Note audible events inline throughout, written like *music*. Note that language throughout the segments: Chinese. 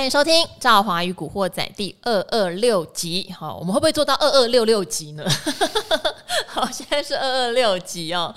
欢迎收听《赵华与古惑仔》第二二六集。好，我们会不会做到二二六六集呢？*laughs* 好，现在是二二六集哦。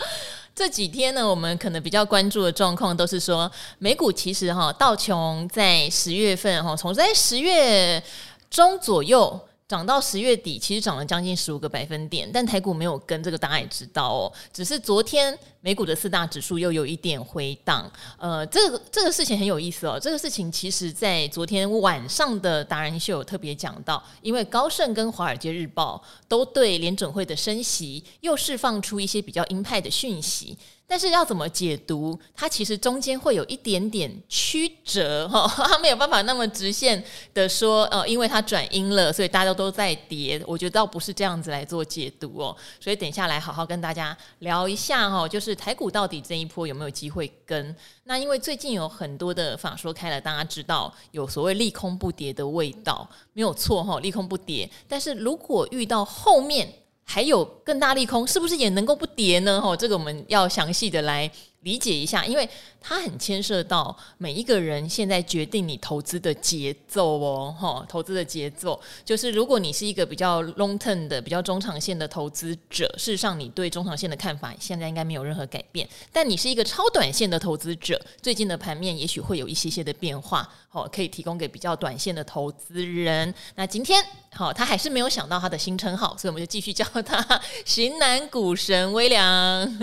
这几天呢，我们可能比较关注的状况都是说，美股其实哈道琼在十月份哈，从在十月中左右。涨到十月底，其实涨了将近十五个百分点，但台股没有跟，这个大家也知道哦。只是昨天美股的四大指数又有一点回档，呃，这个这个事情很有意思哦。这个事情其实在昨天晚上的达人秀有特别讲到，因为高盛跟华尔街日报都对联准会的升息又释放出一些比较鹰派的讯息。但是要怎么解读？它其实中间会有一点点曲折 *laughs* 哈，它没有办法那么直线的说，呃，因为它转阴了，所以大家都在跌。我觉得倒不是这样子来做解读哦。所以等下来好好跟大家聊一下哈，就是台股到底这一波有没有机会跟？那因为最近有很多的法说开了，大家知道有所谓利空不跌的味道，没有错哈，利空不跌。但是如果遇到后面，还有更大利空，是不是也能够不跌呢？吼，这个我们要详细的来理解一下，因为它很牵涉到每一个人现在决定你投资的节奏哦，哈，投资的节奏就是，如果你是一个比较 long term 的、比较中长线的投资者，事实上你对中长线的看法现在应该没有任何改变。但你是一个超短线的投资者，最近的盘面也许会有一些些的变化，哦，可以提供给比较短线的投资人。那今天，好，他还是没有想到他的新称号，所以我们就继续叫他 *laughs* 型男股神威廉。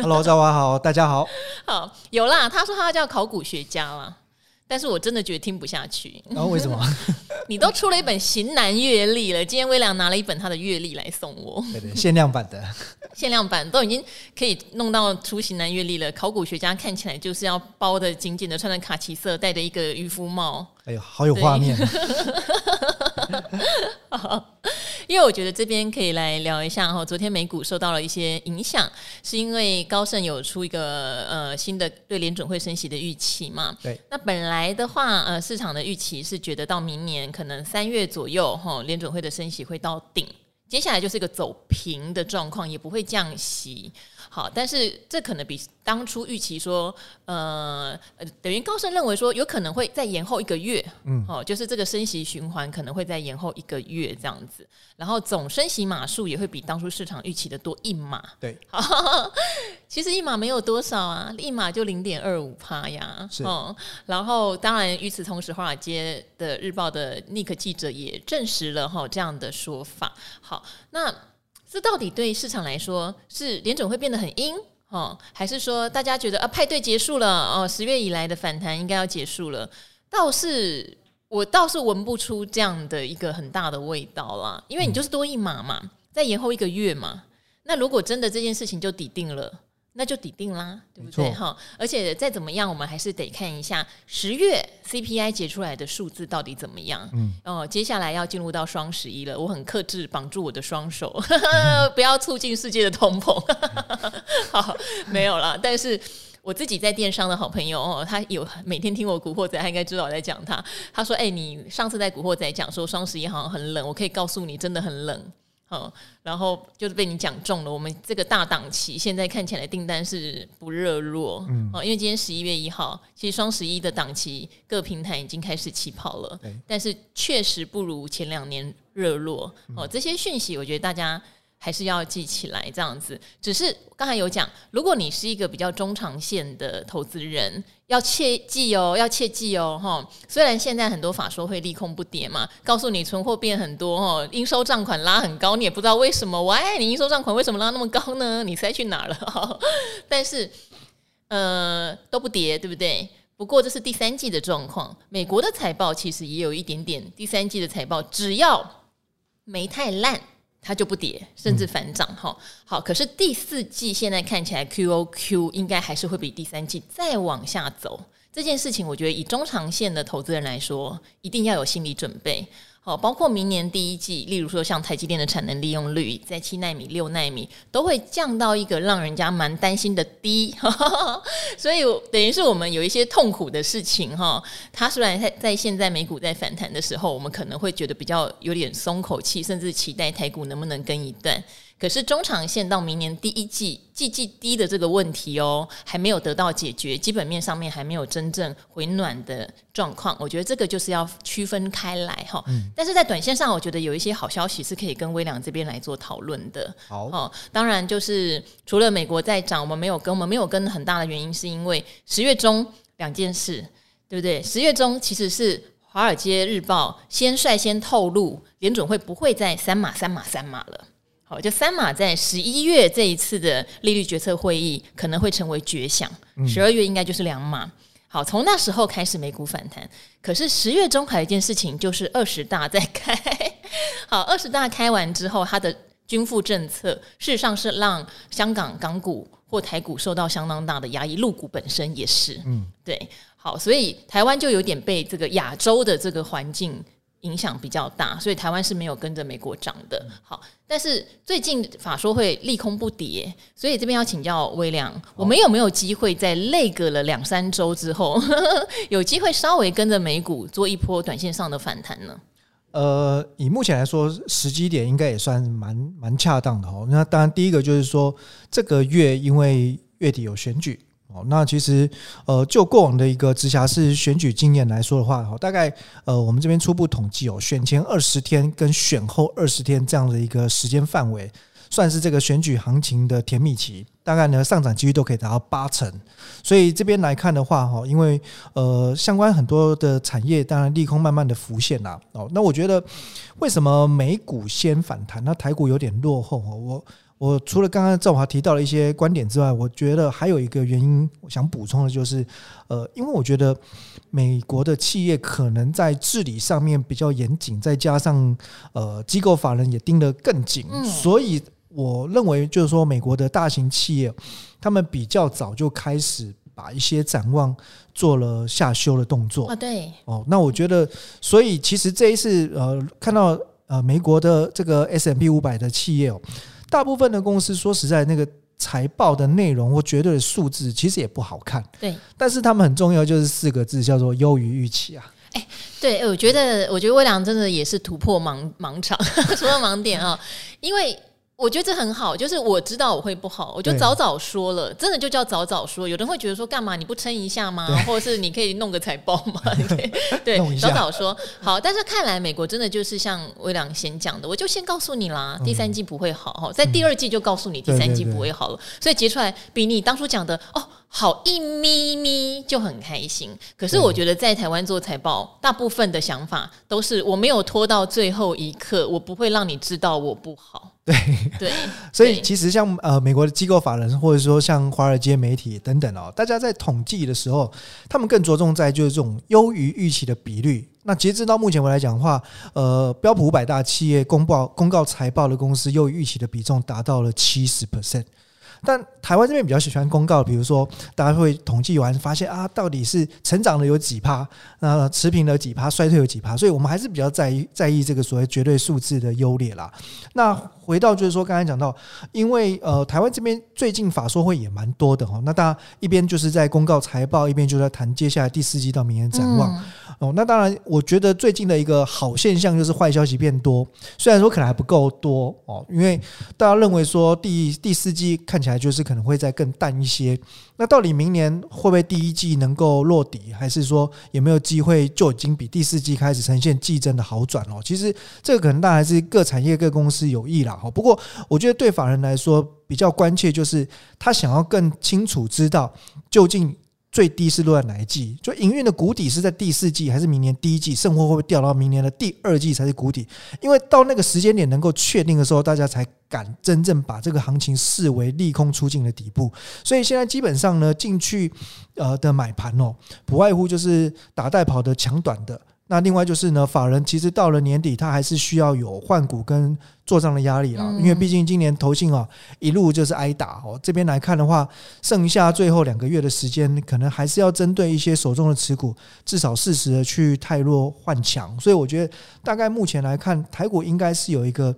Hello，大家好，大家好。好，有啦，他说他要叫考古学家啦，但是我真的觉得听不下去。然后、哦、为什么？*laughs* 你都出了一本型男阅历了，今天威廉拿了一本他的阅历来送我，对对，限量版的，*laughs* 限量版都已经可以弄到出型男阅历了。考古学家看起来就是要包的紧紧的，穿着卡其色，戴着一个渔夫帽。哎呦，好有画面。*laughs* 因为我觉得这边可以来聊一下哈，昨天美股受到了一些影响，是因为高盛有出一个呃新的对联准会升息的预期嘛？对。那本来的话，呃，市场的预期是觉得到明年可能三月左右哈，联准会的升息会到顶，接下来就是一个走平的状况，也不会降息。好，但是这可能比当初预期说，呃，等于高盛认为说有可能会再延后一个月，嗯，哦，就是这个升息循环可能会再延后一个月这样子，然后总升息码数也会比当初市场预期的多一码，对，好，*laughs* 其实一码没有多少啊，一码就零点二五趴呀，是。哦，然后当然与此同时，华尔街的日报的尼克记者也证实了哈这样的说法，好，那。这到底对市场来说是联准会变得很阴哦，还是说大家觉得啊派对结束了哦，十月以来的反弹应该要结束了？倒是我倒是闻不出这样的一个很大的味道啦，因为你就是多一码嘛，再延后一个月嘛，那如果真的这件事情就抵定了。那就抵定啦，对不对？哈，而且再怎么样，我们还是得看一下十月 CPI 结出来的数字到底怎么样。嗯，哦，接下来要进入到双十一了，我很克制，绑住我的双手，*laughs* 不要促进世界的通膨。*laughs* 好，没有啦。但是我自己在电商的好朋友哦，他有每天听我古惑仔，他应该知道我在讲他。他说：“哎、欸，你上次在古惑仔讲说双十一好像很冷，我可以告诉你，真的很冷。”哦，然后就是被你讲中了。我们这个大档期现在看起来订单是不热络，嗯，哦，因为今天十一月一号，其实双十一的档期各平台已经开始起跑了，但是确实不如前两年热络。哦，这些讯息我觉得大家。还是要记起来，这样子。只是刚才有讲，如果你是一个比较中长线的投资人，要切记哦，要切记哦，哈。虽然现在很多法说会利空不跌嘛，告诉你存货变很多，哈，应收账款拉很高，你也不知道为什么。喂，你应收账款为什么拉那么高呢？你塞去哪了？*laughs* 但是，呃，都不跌，对不对？不过这是第三季的状况，美国的财报其实也有一点点。第三季的财报只要没太烂。它就不跌，甚至反涨哈。嗯、好，可是第四季现在看起来 QOQ 应该还是会比第三季再往下走。这件事情，我觉得以中长线的投资人来说，一定要有心理准备。好，包括明年第一季，例如说像台积电的产能利用率在七奈米、六奈米都会降到一个让人家蛮担心的低，*laughs* 所以等于是我们有一些痛苦的事情哈。它虽然在在现在美股在反弹的时候，我们可能会觉得比较有点松口气，甚至期待台股能不能跟一段。可是中长线到明年第一季季季低的这个问题哦，还没有得到解决，基本面上面还没有真正回暖的状况。我觉得这个就是要区分开来哈。嗯。但是在短线上，我觉得有一些好消息是可以跟微良这边来做讨论的。好哦，当然就是除了美国在涨，我们没有跟，我们没有跟很大的原因是因为十月中两件事，对不对？十月中其实是华尔街日报先率先透露，联准会不会再三码三码三码了。好，就三马在十一月这一次的利率决策会议可能会成为绝响，十二月应该就是两码。好，从那时候开始美股反弹，可是十月中还有一件事情就是二十大在开。好，二十大开完之后，它的均富政策事实上是让香港港股或台股受到相当大的压抑，陆股本身也是。嗯，对。好，所以台湾就有点被这个亚洲的这个环境。影响比较大，所以台湾是没有跟着美国涨的。好，但是最近法说会利空不跌，所以这边要请教微量，我们有没有机会在累隔了两三周之后，呵 *laughs* 呵有机会稍微跟着美股做一波短线上的反弹呢？呃，以目前来说，时机点应该也算蛮蛮恰当的哦。那当然，第一个就是说，这个月因为月底有选举。哦，那其实，呃，就过往的一个直辖市选举经验来说的话，大概，呃，我们这边初步统计哦，选前二十天跟选后二十天这样的一个时间范围，算是这个选举行情的甜蜜期，大概呢上涨几率都可以达到八成。所以这边来看的话，哈，因为呃，相关很多的产业，当然利空慢慢的浮现啦。哦，那我觉得为什么美股先反弹，那台股有点落后哦？我。我除了刚刚赵华提到了一些观点之外，我觉得还有一个原因，我想补充的就是，呃，因为我觉得美国的企业可能在治理上面比较严谨，再加上呃机构法人也盯得更紧，所以我认为就是说，美国的大型企业他们比较早就开始把一些展望做了下修的动作。啊，对，哦，那我觉得，所以其实这一次呃看到呃美国的这个 S M P 五百的企业哦。大部分的公司说实在，那个财报的内容或绝对的数字其实也不好看。对，但是他们很重要，就是四个字叫做优于预期啊。哎，对，我觉得，我觉得微良真的也是突破盲盲场，*laughs* 除了盲点啊，因为。我觉得这很好，就是我知道我会不好，我就早早说了，真的就叫早早说。有人会觉得说，干嘛你不撑一下吗？或者是你可以弄个财报吗？*laughs* 对，对，早早说好。但是看来美国真的就是像威良先讲的，我就先告诉你啦，第三季不会好哈，在第二季就告诉你第三季不会好了，所以结出来比你当初讲的哦。好一咪咪就很开心，可是我觉得在台湾做财报，大部分的想法都是我没有拖到最后一刻，我不会让你知道我不好。对对，*laughs* 所以其实像呃美国的机构法人，或者说像华尔街媒体等等哦，大家在统计的时候，他们更着重在就是这种优于预期的比率。那截至到目前为来讲的话，呃，标普五百大企业公报公告财报的公司优于预期的比重达到了七十 percent。但台湾这边比较喜欢公告，比如说大家会统计完发现啊，到底是成长的有几趴，那持平了几趴，衰退有几趴，所以我们还是比较在意在意这个所谓绝对数字的优劣啦。那回到就是说，刚才讲到，因为呃台湾这边最近法说会也蛮多的哦，那大家一边就是在公告财报，一边就在谈接下来第四季到明年展望。嗯哦，那当然，我觉得最近的一个好现象就是坏消息变多，虽然说可能还不够多哦，因为大家认为说第第四季看起来就是可能会再更淡一些。那到底明年会不会第一季能够落底，还是说有没有机会就已经比第四季开始呈现季增的好转哦？其实这个可能大还是各产业各公司有益啦。哈，不过我觉得对法人来说比较关切就是他想要更清楚知道究竟。最低是落在哪一季？就营运的谷底是在第四季，还是明年第一季？剩货会不会掉到明年的第二季才是谷底？因为到那个时间点能够确定的时候，大家才敢真正把这个行情视为利空出尽的底部。所以现在基本上呢，进去呃的买盘哦，不外乎就是打带跑的抢短的。那另外就是呢，法人其实到了年底，他还是需要有换股跟做账的压力啦，因为毕竟今年投信啊一路就是挨打哦。这边来看的话，剩下最后两个月的时间，可能还是要针对一些手中的持股，至少适时的去汰弱换强。所以我觉得，大概目前来看，台股应该是有一个。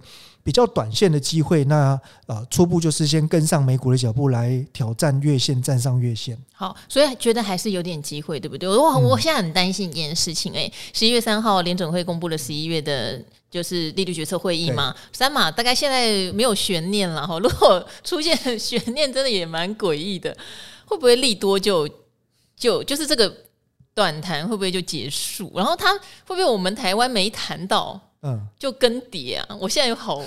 比较短线的机会，那呃初步就是先跟上美股的脚步来挑战月线，站上月线。好，所以觉得还是有点机会，对不对？我我现在很担心一件事情，哎，十一月三号联准会公布了十一月的，就是利率决策会议嘛，三码大概现在没有悬念了哈。如果出现悬念，真的也蛮诡异的，会不会利多就就就是这个短谈会不会就结束？然后他会不会我们台湾没谈到？嗯，就更迭啊！我现在有好，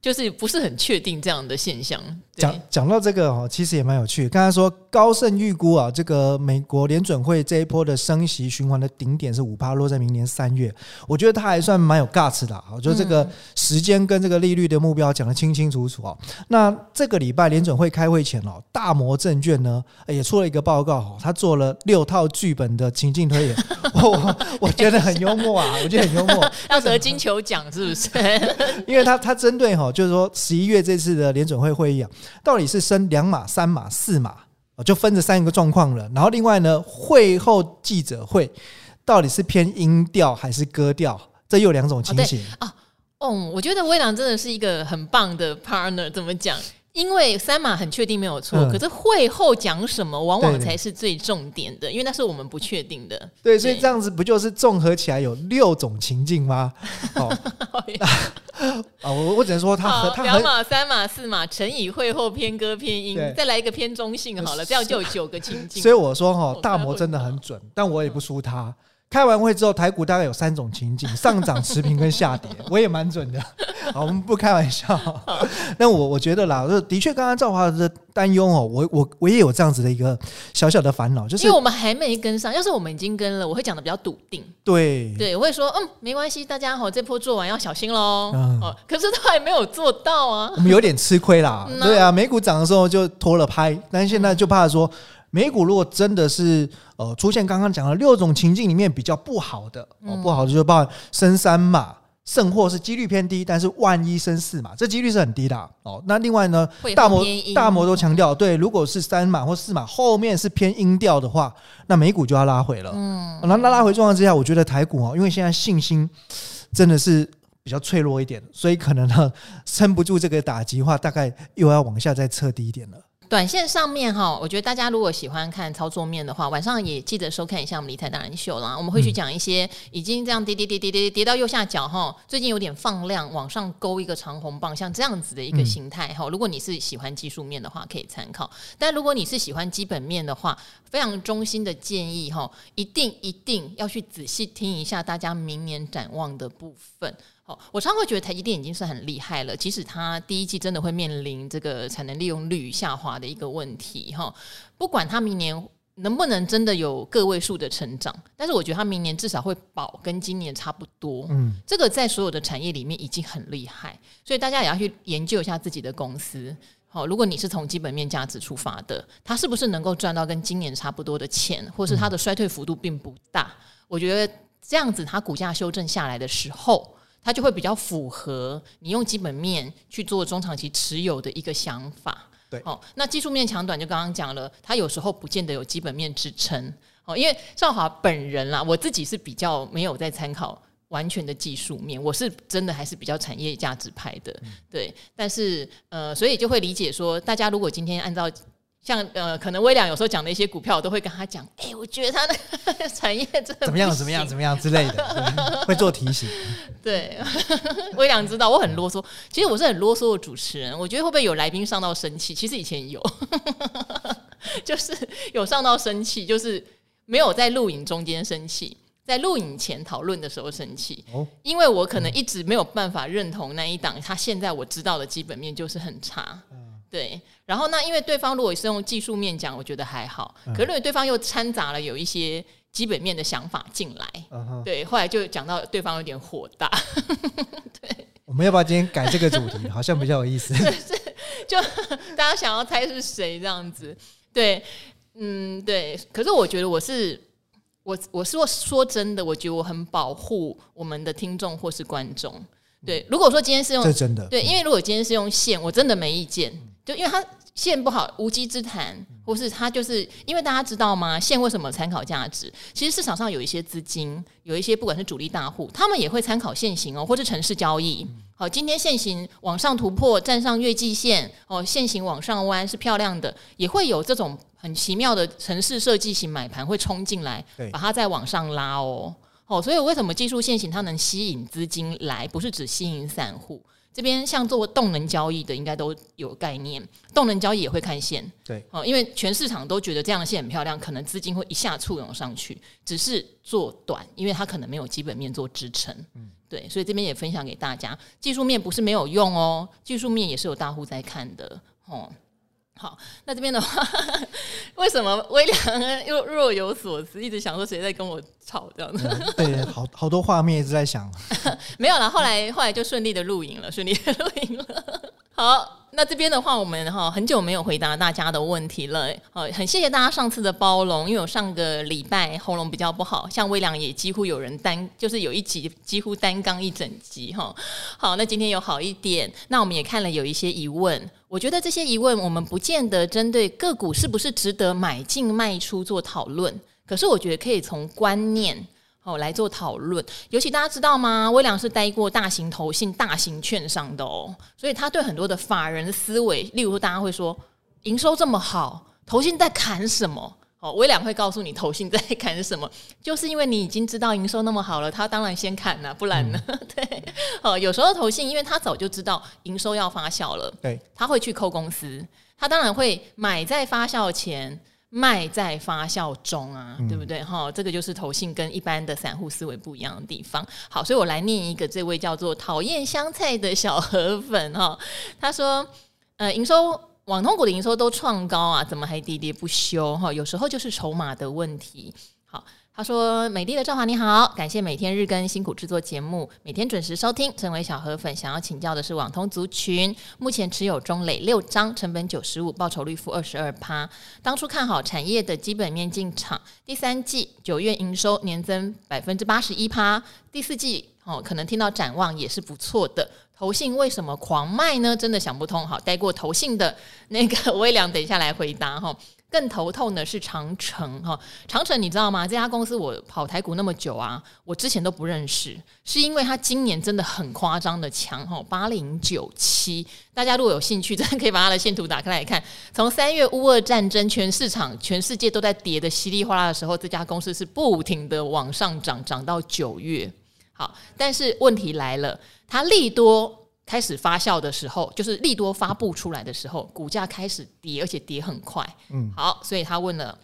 就是不是很确定这样的现象。讲讲到这个哦，其实也蛮有趣的。刚才说高盛预估啊，这个美国联准会这一波的升息循环的顶点是五趴，落在明年三月。我觉得他还算蛮有 guts 的。我觉得这个时间跟这个利率的目标讲得清清楚楚啊。那这个礼拜联准会开会前哦，大摩证券呢也出了一个报告，他做了六套剧本的情境推演。*laughs* 我我觉得很幽默啊，*laughs* 我觉得很幽默。要得金球奖是不是？*laughs* 因为他他针对哈，就是说十一月这次的联准会会议啊。到底是升两码、三码、四码，就分这三个状况了。然后另外呢，会后记者会到底是偏音调还是歌调？这又有两种情形啊。嗯，我觉得威朗真的是一个很棒的 partner。怎么讲？因为三码很确定没有错，嗯、可是会后讲什么，往往才是最重点的，因为那是我们不确定的。对，所以这样子不就是综合起来有六种情境吗？*laughs* 哦，啊，*laughs* 我我只能说他和他两码、三码、四码乘以会后偏歌偏音，再来一个偏中性好了，这样就有九个情境。所以我说哈，大魔真的很准，但我也不输他。开完会之后，台股大概有三种情景：上涨、持平跟下跌。我也蛮准的。*laughs* 好，我们不开玩笑。那我我觉得啦，就的确，刚刚赵华的担忧哦，我我我也有这样子的一个小小的烦恼，就是因为我们还没跟上。要是我们已经跟了，我会讲的比较笃定。对对，我会说，嗯，没关系，大家好，这波做完要小心喽。嗯，可是他还没有做到啊，我们有点吃亏啦。*laughs* 嗯啊对啊，美股涨的时候就拖了拍，但是现在就怕说。美股如果真的是呃出现刚刚讲的六种情境里面比较不好的，哦，不好的就包括升三码，胜或是几率偏低，但是万一升四码，这几率是很低的哦。那另外呢，大摩大摩都强调，对，如果是三码或四码后面是偏阴调的话，那美股就要拉回了。嗯，那那拉回状况之下，我觉得台股哦，因为现在信心真的是比较脆弱一点，所以可能呢撑不住这个打击的话，大概又要往下再测低一点了。短线上面哈，我觉得大家如果喜欢看操作面的话，晚上也记得收看一下我们理财达人秀啦。我们会去讲一些已经这样跌跌跌跌跌跌到右下角哈，最近有点放量往上勾一个长红棒，像这样子的一个形态哈。如果你是喜欢技术面的话，可以参考；但如果你是喜欢基本面的话，非常衷心的建议哈，一定一定要去仔细听一下大家明年展望的部分。哦，我常会觉得台积电已经是很厉害了，即使它第一季真的会面临这个产能利用率下滑的一个问题，哈，不管它明年能不能真的有个位数的成长，但是我觉得它明年至少会保跟今年差不多，嗯，这个在所有的产业里面已经很厉害，所以大家也要去研究一下自己的公司，好，如果你是从基本面价值出发的，它是不是能够赚到跟今年差不多的钱，或是它的衰退幅度并不大，我觉得这样子它股价修正下来的时候。它就会比较符合你用基本面去做中长期持有的一个想法。对，哦，那技术面强短就刚刚讲了，它有时候不见得有基本面支撑。哦，因为赵华本人啦，我自己是比较没有在参考完全的技术面，我是真的还是比较产业价值派的。嗯、对，但是呃，所以就会理解说，大家如果今天按照。像呃，可能威廉有时候讲的一些股票，我都会跟他讲，哎、欸，我觉得他的 *laughs* 产业真的怎么样，怎么样，怎么样之类的，会做提醒。*laughs* 对，*laughs* 威廉知道我很啰嗦，其实我是很啰嗦的主持人。我觉得会不会有来宾上到生气？其实以前有，就是有上到生气，就是没有在录影中间生气，在录影前讨论的时候生气。哦，因为我可能一直没有办法认同那一档，他现在我知道的基本面就是很差。对，然后那因为对方如果是用技术面讲，我觉得还好。可是如果对方又掺杂了有一些基本面的想法进来，嗯、对，后来就讲到对方有点火大。*laughs* 对，我们要不要今天改这个主题？好像比较有意思。*laughs* 是，就大家想要猜是谁这样子？对，嗯，对。可是我觉得我是我我说说真的，我觉得我很保护我们的听众或是观众。对，如果说今天是用，这真的，对，因为如果今天是用线，我真的没意见。就因为它线不好，无稽之谈。或是它就是因为大家知道吗？线为什么参考价值？其实市场上有一些资金，有一些不管是主力大户，他们也会参考线型哦，或是城市交易。好，今天线型往上突破，站上月季线哦，线型往上弯是漂亮的，也会有这种很奇妙的城市设计型买盘会冲进来，把它再往上拉哦。哦，所以为什么技术线型它能吸引资金来？不是只吸引散户。这边像做动能交易的，应该都有概念。动能交易也会看线，对，哦，因为全市场都觉得这样的线很漂亮，可能资金会一下簇拥上去。只是做短，因为它可能没有基本面做支撑，嗯，对，所以这边也分享给大家，技术面不是没有用哦，技术面也是有大户在看的，哦。好，那这边的话，*laughs* 为什么微凉又若有所思，一直想说谁在跟我吵这样子？嗯、对，好好多画面一直在想。*laughs* 没有了，后来后来就顺利的录影了，顺利的录影了。好。那这边的话，我们哈很久没有回答大家的问题了，呃，很谢谢大家上次的包容，因为我上个礼拜喉咙比较不好，像微良也几乎有人单，就是有一集几乎单刚一整集哈。好，那今天有好一点，那我们也看了有一些疑问，我觉得这些疑问我们不见得针对个股是不是值得买进卖出做讨论，可是我觉得可以从观念。哦，来做讨论。尤其大家知道吗？微良是待过大型投信、大型券商的哦，所以他对很多的法人的思维，例如说，大家会说营收这么好，投信在砍什么？哦，微良会告诉你投信在砍什么，就是因为你已经知道营收那么好了，他当然先砍了，不然呢？嗯、*laughs* 对，哦，有时候投信，因为他早就知道营收要发酵了，对，他会去扣公司，他当然会买在发酵前。卖在发酵中啊，对不对？哈、嗯，这个就是投信跟一般的散户思维不一样的地方。好，所以我来念一个，这位叫做讨厌香菜的小河粉哈，他说，呃，营收网通股的营收都创高啊，怎么还喋喋不休？哈，有时候就是筹码的问题。好。他说：“美丽的赵华你好，感谢每天日更辛苦制作节目，每天准时收听。成为小河粉，想要请教的是网通族群，目前持有中磊六张，成本九十五，报酬率负二十二趴。当初看好产业的基本面进场，第三季九月营收年增百分之八十一趴，第四季哦可能听到展望也是不错的。投信为什么狂卖呢？真的想不通。好，带过投信的那个 *laughs* 威廉，等一下来回答哈。”更头痛的是长城哈，长城你知道吗？这家公司我跑台股那么久啊，我之前都不认识，是因为它今年真的很夸张的强哈，八零九七，大家如果有兴趣，真的可以把它的线图打开来看。从三月乌俄战争，全市场全世界都在跌的稀里哗啦的时候，这家公司是不停的往上涨，涨到九月。好，但是问题来了，它利多。开始发酵的时候，就是利多发布出来的时候，股价开始跌，而且跌很快。嗯，好，所以他问了，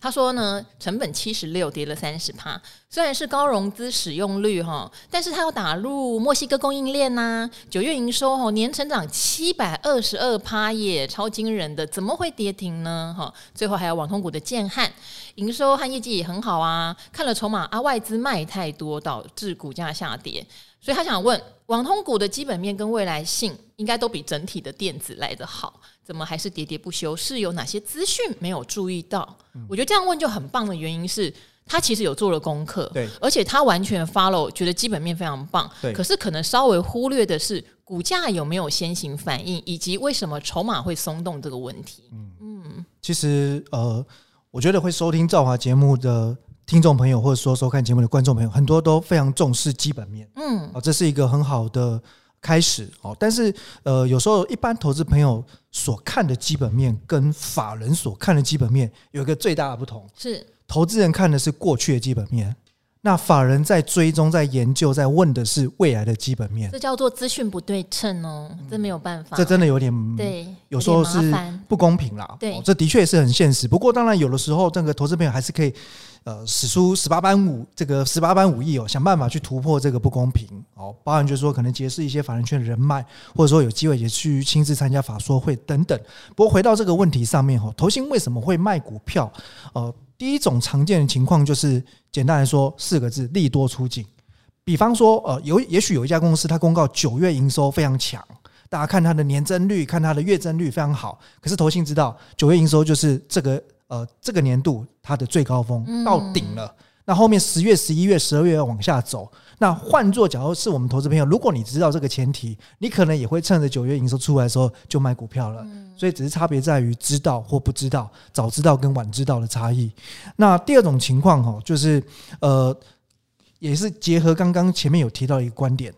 他说呢，成本七十六，跌了三十趴，虽然是高融资使用率哈，但是他要打入墨西哥供应链呐，九月营收哈年成长七百二十二趴耶，超惊人的，怎么会跌停呢？哈，最后还有网通股的建汉，营收和业绩也很好啊，看了筹码啊，外资卖太多，导致股价下跌。所以他想问，网通股的基本面跟未来性应该都比整体的电子来得好，怎么还是喋喋不休？是有哪些资讯没有注意到？嗯、我觉得这样问就很棒的原因是他其实有做了功课，对，而且他完全 follow，觉得基本面非常棒，对。可是可能稍微忽略的是股价有没有先行反应，以及为什么筹码会松动这个问题。嗯嗯，其实呃，我觉得会收听赵华节目的。听众朋友，或者说收看节目的观众朋友，很多都非常重视基本面，嗯，哦，这是一个很好的开始。哦。但是，呃，有时候一般投资朋友所看的基本面，跟法人所看的基本面有一个最大的不同，是。投资人看的是过去的基本面，那法人在追踪、在研究、在问的是未来的基本面，这叫做资讯不对称哦，这没有办法，这真的有点对，有时候是不公平啦。对，这的确是很现实。不过，当然有的时候，这个投资朋友还是可以。呃，使出十八般武，这个十八般武艺哦，想办法去突破这个不公平哦。包含就是说，可能结识一些法人圈的人脉，或者说有机会也去亲自参加法说会等等。不过回到这个问题上面哈，投信为什么会卖股票？呃，第一种常见的情况就是，简单来说四个字：利多出尽。比方说，呃，有也许有一家公司，它公告九月营收非常强，大家看它的年增率，看它的月增率非常好。可是投信知道，九月营收就是这个。呃这个年度它的最高峰到顶了。嗯那后面十月、十一月、十二月要往下走。那换做，假如是我们投资朋友，如果你知道这个前提，你可能也会趁着九月营收出来的时候就卖股票了。所以只是差别在于知道或不知道，早知道跟晚知道的差异。那第二种情况哈，就是呃，也是结合刚刚前面有提到一个观点，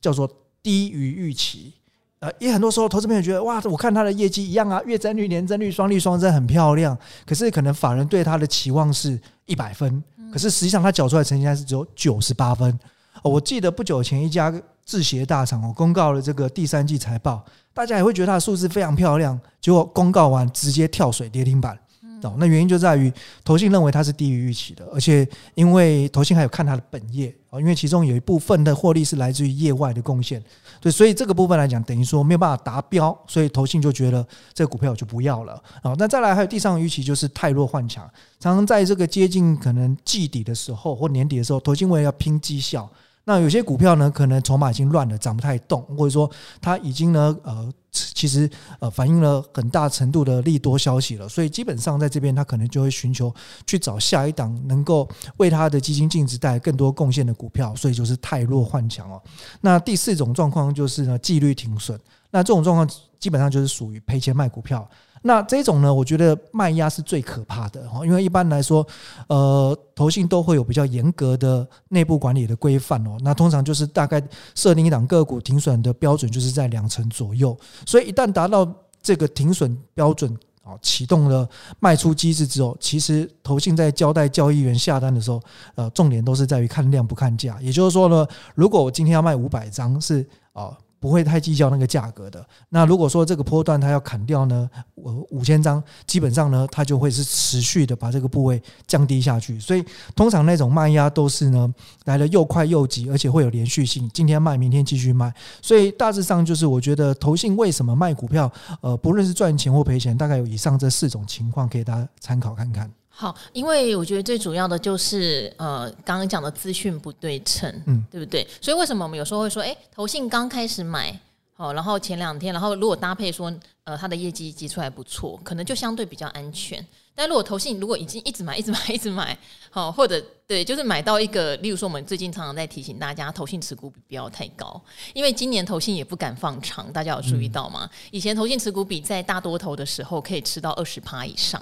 叫做低于预期。呃，也很多时候投资朋友觉得哇，我看他的业绩一样啊，月增率、年增率、双率双增很漂亮，可是可能法人对他的期望是一百分。可是实际上，他缴出来成绩单是只有九十八分。我记得不久前一家制鞋大厂哦，公告了这个第三季财报，大家也会觉得它的数字非常漂亮。结果公告完直接跳水跌停板。哦，那原因就在于投信认为它是低于预期的，而且因为投信还有看它的本业哦，因为其中有一部分的获利是来自于业外的贡献。对，所以这个部分来讲，等于说没有办法达标，所以投信就觉得这个股票我就不要了。哦，那再来还有第三个预期就是太弱换强，常常在这个接近可能季底的时候或年底的时候，投信为了要拼绩效。那有些股票呢，可能筹码已经乱了，涨不太动，或者说它已经呢，呃，其实呃反映了很大程度的利多消息了，所以基本上在这边它可能就会寻求去找下一档能够为它的基金净值带来更多贡献的股票，所以就是太弱换强哦。那第四种状况就是呢，纪律停损，那这种状况基本上就是属于赔钱卖股票。那这种呢，我觉得卖压是最可怕的哈，因为一般来说，呃，投信都会有比较严格的内部管理的规范哦。那通常就是大概设定一档个股停损的标准，就是在两成左右。所以一旦达到这个停损标准啊，启动了卖出机制之后，其实投信在交代交易员下单的时候，呃，重点都是在于看量不看价。也就是说呢，如果我今天要卖五百张，是啊。不会太计较那个价格的。那如果说这个波段它要砍掉呢，五五千张，基本上呢，它就会是持续的把这个部位降低下去。所以通常那种卖压都是呢来的又快又急，而且会有连续性，今天卖，明天继续卖。所以大致上就是我觉得投信为什么卖股票，呃，不论是赚钱或赔钱，大概有以上这四种情况，可以大家参考看看。好，因为我觉得最主要的就是呃，刚刚讲的资讯不对称，嗯，对不对？所以为什么我们有时候会说，哎，投信刚开始买，好，然后前两天，然后如果搭配说，呃，它的业绩积出来不错，可能就相对比较安全。但如果投信如果已经一直买，一直买，一直买，*laughs* 好，或者对，就是买到一个，例如说我们最近常常在提醒大家，投信持股比不要太高，因为今年投信也不敢放长，大家有注意到吗？以前投信持股比在大多头的时候可以吃到二十趴以上，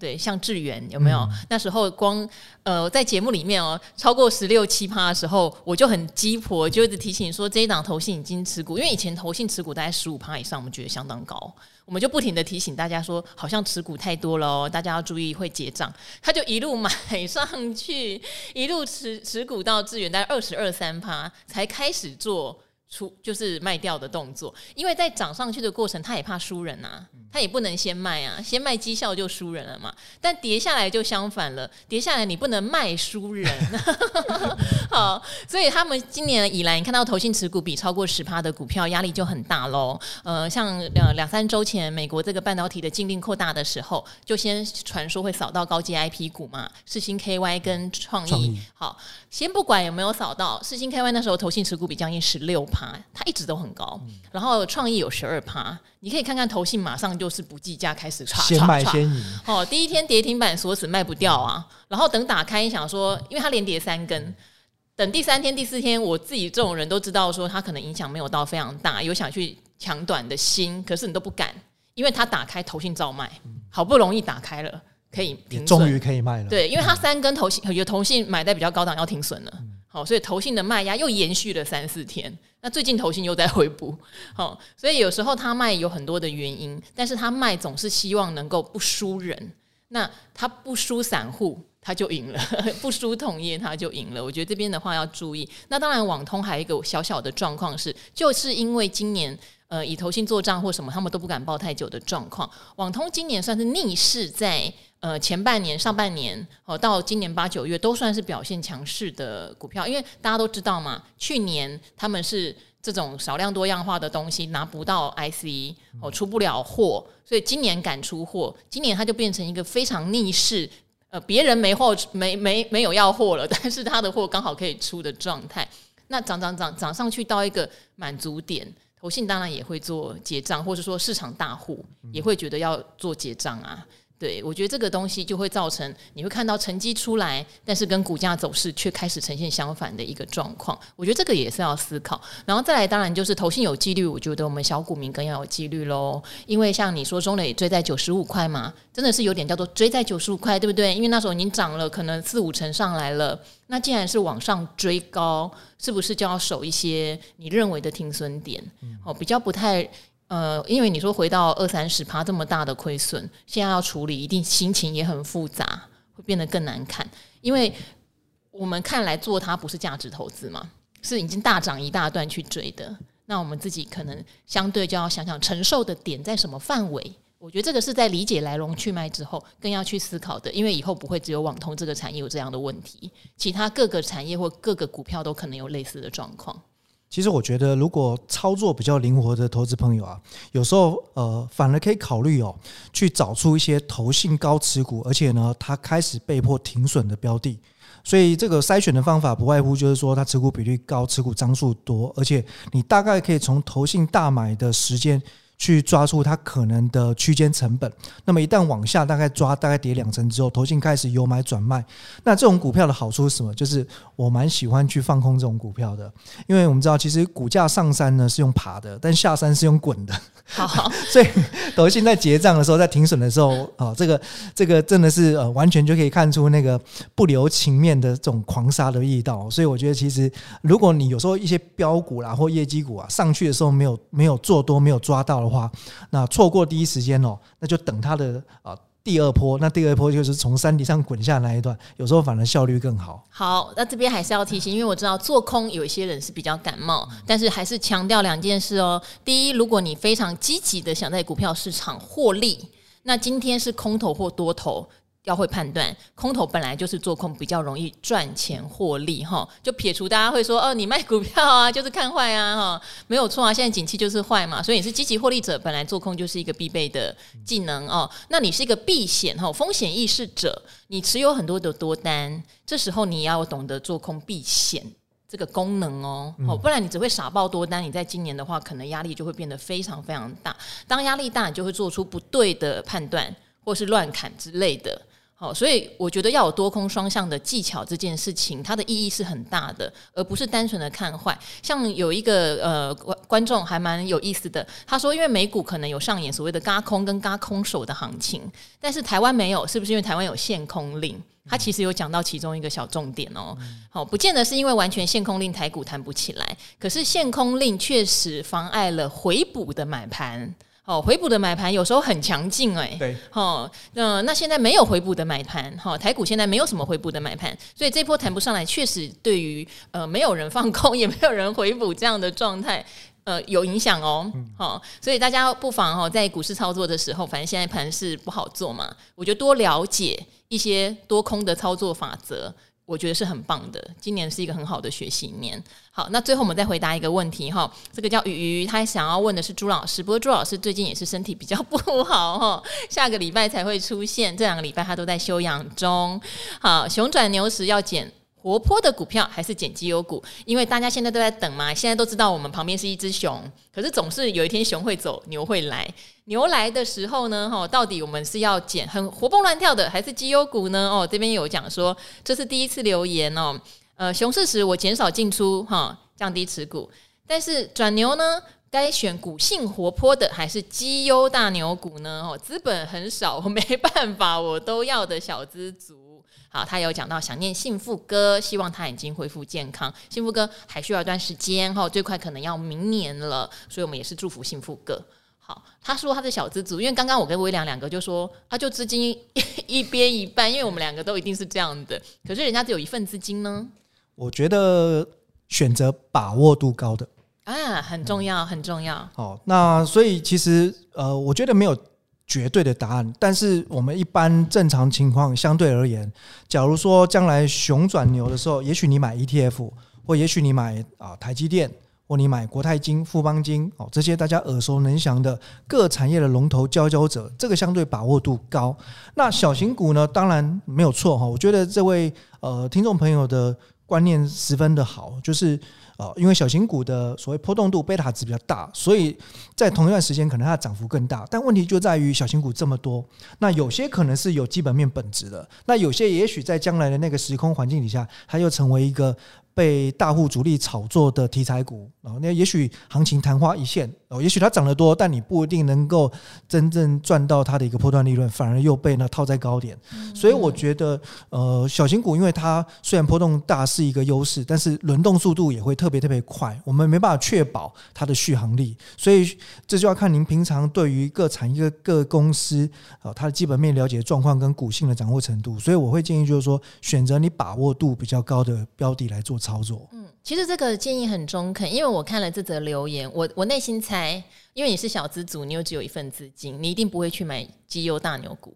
对，像智原有没有？那时候光呃在节目里面哦，超过十六七趴的时候，我就很鸡婆，就一直提醒说这一档投信已经持股，因为以前投信持股大概十五趴以上，我们觉得相当高。我们就不停的提醒大家说，好像持股太多了哦，大家要注意会结账。他就一路买 *laughs* 上去，一路持持股到资源大概二十二三趴，才开始做出就是卖掉的动作，因为在涨上去的过程，他也怕输人啊。他也不能先卖啊，先卖绩效就输人了嘛。但跌下来就相反了，跌下来你不能卖输人。*laughs* 好，所以他们今年以来，你看到投信持股比超过十趴的股票，压力就很大喽。呃，像两两三周前，美国这个半导体的禁令扩大的时候，就先传说会扫到高阶 IP 股嘛，世芯 KY 跟创意。创意好，先不管有没有扫到，世芯 KY 那时候投信持股比将近十六趴，它一直都很高。然后创意有十二趴。你可以看看投信，马上就是不计价开始刷，先卖先赢。哦，第一天跌停板锁死卖不掉啊，然后等打开想说，因为它连跌三根，等第三天、第四天，我自己这种人都知道说它可能影响没有到非常大，有想去抢短的心，可是你都不敢，因为它打开投信照卖，好不容易打开了，可以停损，终于可以卖了。对，因为它三根投信有投信买在比较高档要停损了。好，所以投信的卖压又延续了三四天。那最近投信又在回补，好，所以有时候他卖有很多的原因，但是他卖总是希望能够不输人。那他不输散户，他就赢了；*laughs* 不输同业，他就赢了。我觉得这边的话要注意。那当然，网通还有一个小小的状况是，就是因为今年呃以投信做账或什么，他们都不敢报太久的状况。网通今年算是逆势在。呃，前半年、上半年，哦，到今年八九月都算是表现强势的股票，因为大家都知道嘛，去年他们是这种少量多样化的东西拿不到 IC，哦，出不了货，所以今年敢出货，今年它就变成一个非常逆势，呃，别人没货，没没没有要货了，但是他的货刚好可以出的状态，那涨涨涨涨上去到一个满足点，投信当然也会做结账，或者说市场大户也会觉得要做结账啊。对，我觉得这个东西就会造成你会看到成绩出来，但是跟股价走势却开始呈现相反的一个状况。我觉得这个也是要思考。然后再来，当然就是投信有纪律，我觉得我们小股民更要有纪律喽。因为像你说中磊追在九十五块嘛，真的是有点叫做追在九十五块，对不对？因为那时候已经涨了可能四五成上来了。那既然是往上追高，是不是就要守一些你认为的停损点？哦，比较不太。呃，因为你说回到二三十趴这么大的亏损，现在要处理，一定心情也很复杂，会变得更难看。因为我们看来做它不是价值投资嘛，是已经大涨一大段去追的。那我们自己可能相对就要想想承受的点在什么范围。我觉得这个是在理解来龙去脉之后，更要去思考的。因为以后不会只有网通这个产业有这样的问题，其他各个产业或各个股票都可能有类似的状况。其实我觉得，如果操作比较灵活的投资朋友啊，有时候呃，反而可以考虑哦，去找出一些投信高持股，而且呢，它开始被迫停损的标的。所以这个筛选的方法不外乎就是说，它持股比率高，持股张数多，而且你大概可以从投信大买的时间。去抓出它可能的区间成本，那么一旦往下大概抓大概跌两成之后，投信开始由买转卖，那这种股票的好处是什么？就是我蛮喜欢去放空这种股票的，因为我们知道其实股价上山呢是用爬的，但下山是用滚的。好，好，*laughs* 所以投信在结账的时候，在停损的时候啊，这个这个真的是呃完全就可以看出那个不留情面的这种狂杀的力道。所以我觉得其实如果你有时候一些标股啦或业绩股啊上去的时候没有没有做多没有抓到的话，那错过第一时间哦，那就等它的啊。第二波，那第二波就是从山顶上滚下来一段，有时候反而效率更好。好，那这边还是要提醒，因为我知道做空有一些人是比较感冒，但是还是强调两件事哦。第一，如果你非常积极的想在股票市场获利，那今天是空头或多头。要会判断，空头本来就是做空比较容易赚钱获利哈，就撇除大家会说哦，你卖股票啊就是看坏啊哈，没有错啊，现在景气就是坏嘛，所以你是积极获利者，本来做空就是一个必备的技能哦。那你是一个避险哈风险意识者，你持有很多的多单，这时候你要懂得做空避险这个功能哦，哦，不然你只会傻爆多单，你在今年的话，可能压力就会变得非常非常大。当压力大，你就会做出不对的判断，或是乱砍之类的。好，所以我觉得要有多空双向的技巧，这件事情它的意义是很大的，而不是单纯的看坏。像有一个呃观观众还蛮有意思的，他说，因为美股可能有上演所谓的嘎空跟嘎空手的行情，但是台湾没有，是不是因为台湾有限空令？他其实有讲到其中一个小重点哦。好，不见得是因为完全限空令台股弹不起来，可是限空令确实妨碍了回补的买盘。哦，回补的买盘有时候很强劲哎，对，哦，那那现在没有回补的买盘，哈，台股现在没有什么回补的买盘，所以这波谈不上来，确实对于呃没有人放空，也没有人回补这样的状态，呃，有影响哦，好，所以大家不妨哈在股市操作的时候，反正现在盘是不好做嘛，我觉得多了解一些多空的操作法则。我觉得是很棒的，今年是一个很好的学习年。好，那最后我们再回答一个问题哈，这个叫鱼鱼，他想要问的是朱老师，不过朱老师最近也是身体比较不好哈，*laughs* 下个礼拜才会出现，这两个礼拜他都在休养中。好，熊转牛时要减。活泼的股票还是捡绩优股？因为大家现在都在等嘛，现在都知道我们旁边是一只熊，可是总是有一天熊会走，牛会来。牛来的时候呢，哈，到底我们是要捡很活蹦乱跳的，还是绩优股呢？哦，这边有讲说这是第一次留言哦。呃，熊市时我减少进出，哈，降低持股。但是转牛呢，该选股性活泼的还是绩优大牛股呢？哦，资本很少，我没办法，我都要的小资族。好，他有讲到想念幸福哥，希望他已经恢复健康。幸福哥还需要一段时间哈，最快可能要明年了，所以我们也是祝福幸福哥。好，他说他是小资族，因为刚刚我跟微良两个就说，他就资金 *laughs* 一边一半，因为我们两个都一定是这样的。可是人家只有一份资金呢。我觉得选择把握度高的啊，很重要，很重要。好，那所以其实呃，我觉得没有。绝对的答案，但是我们一般正常情况相对而言，假如说将来熊转牛的时候，也许你买 ETF，或也许你买啊台积电，或你买国泰金、富邦金哦，这些大家耳熟能详的各产业的龙头佼佼者，这个相对把握度高。那小型股呢，当然没有错哈。我觉得这位呃听众朋友的观念十分的好，就是哦，因为小型股的所谓波动度贝塔值比较大，所以在同一段时间可能它的涨幅更大。但问题就在于小型股这么多，那有些可能是有基本面本质的，那有些也许在将来的那个时空环境底下，它又成为一个。被大户主力炒作的题材股，哦，那也许行情昙花一现，哦，也许它涨得多，但你不一定能够真正赚到它的一个波段利润，反而又被那套在高点。所以我觉得，呃，小型股因为它虽然波动大是一个优势，但是轮动速度也会特别特别快，我们没办法确保它的续航力。所以这就要看您平常对于各产业各公司啊，它的基本面了解状况跟股性的掌握程度。所以我会建议就是说，选择你把握度比较高的标的来做。操作，嗯，其实这个建议很中肯，因为我看了这则留言，我我内心猜，因为你是小资族，你又只有一份资金，你一定不会去买绩优大牛股，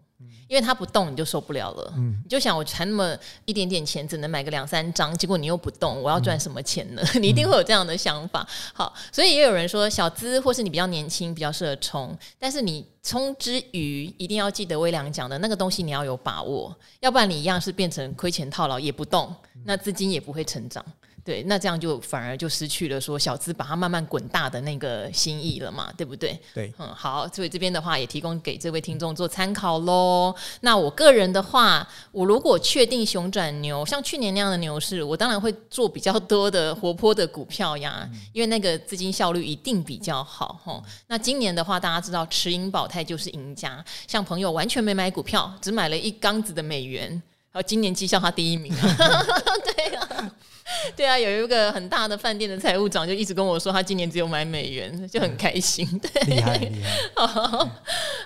因为它不动你就受不了了，嗯，你就想我才那么一点点钱，只能买个两三张，结果你又不动，我要赚什么钱呢？嗯、*laughs* 你一定会有这样的想法。好，所以也有人说小资或是你比较年轻，比较适合冲，但是你冲之余，一定要记得微良讲的那个东西，你要有把握，要不然你一样是变成亏钱套牢，也不动。那资金也不会成长，对，那这样就反而就失去了说小资把它慢慢滚大的那个心意了嘛，对不对？对，嗯，好，所以这边的话也提供给这位听众做参考喽。那我个人的话，我如果确定熊转牛，像去年那样的牛市，我当然会做比较多的活泼的股票呀，因为那个资金效率一定比较好哈。那今年的话，大家知道持盈保泰就是赢家，像朋友完全没买股票，只买了一缸子的美元。好，今年绩效他第一名啊！*laughs* *laughs* 对啊，*laughs* 对啊，有一个很大的饭店的财务长就一直跟我说，他今年只有买美元，就很开心。对，厉害厉害。*laughs* 好，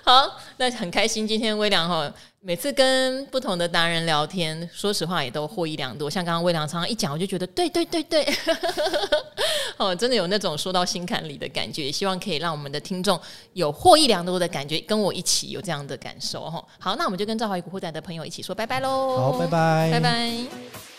好，那很开心。今天微良哈，每次跟不同的达人聊天，说实话也都获益良多。像刚刚微良常常一讲，我就觉得对对对对。*laughs* 哦，真的有那种说到心坎里的感觉，也希望可以让我们的听众有获益良多的感觉，跟我一起有这样的感受哈。好，那我们就跟赵华与古惑仔的朋友一起说拜拜喽。好，拜拜，拜拜。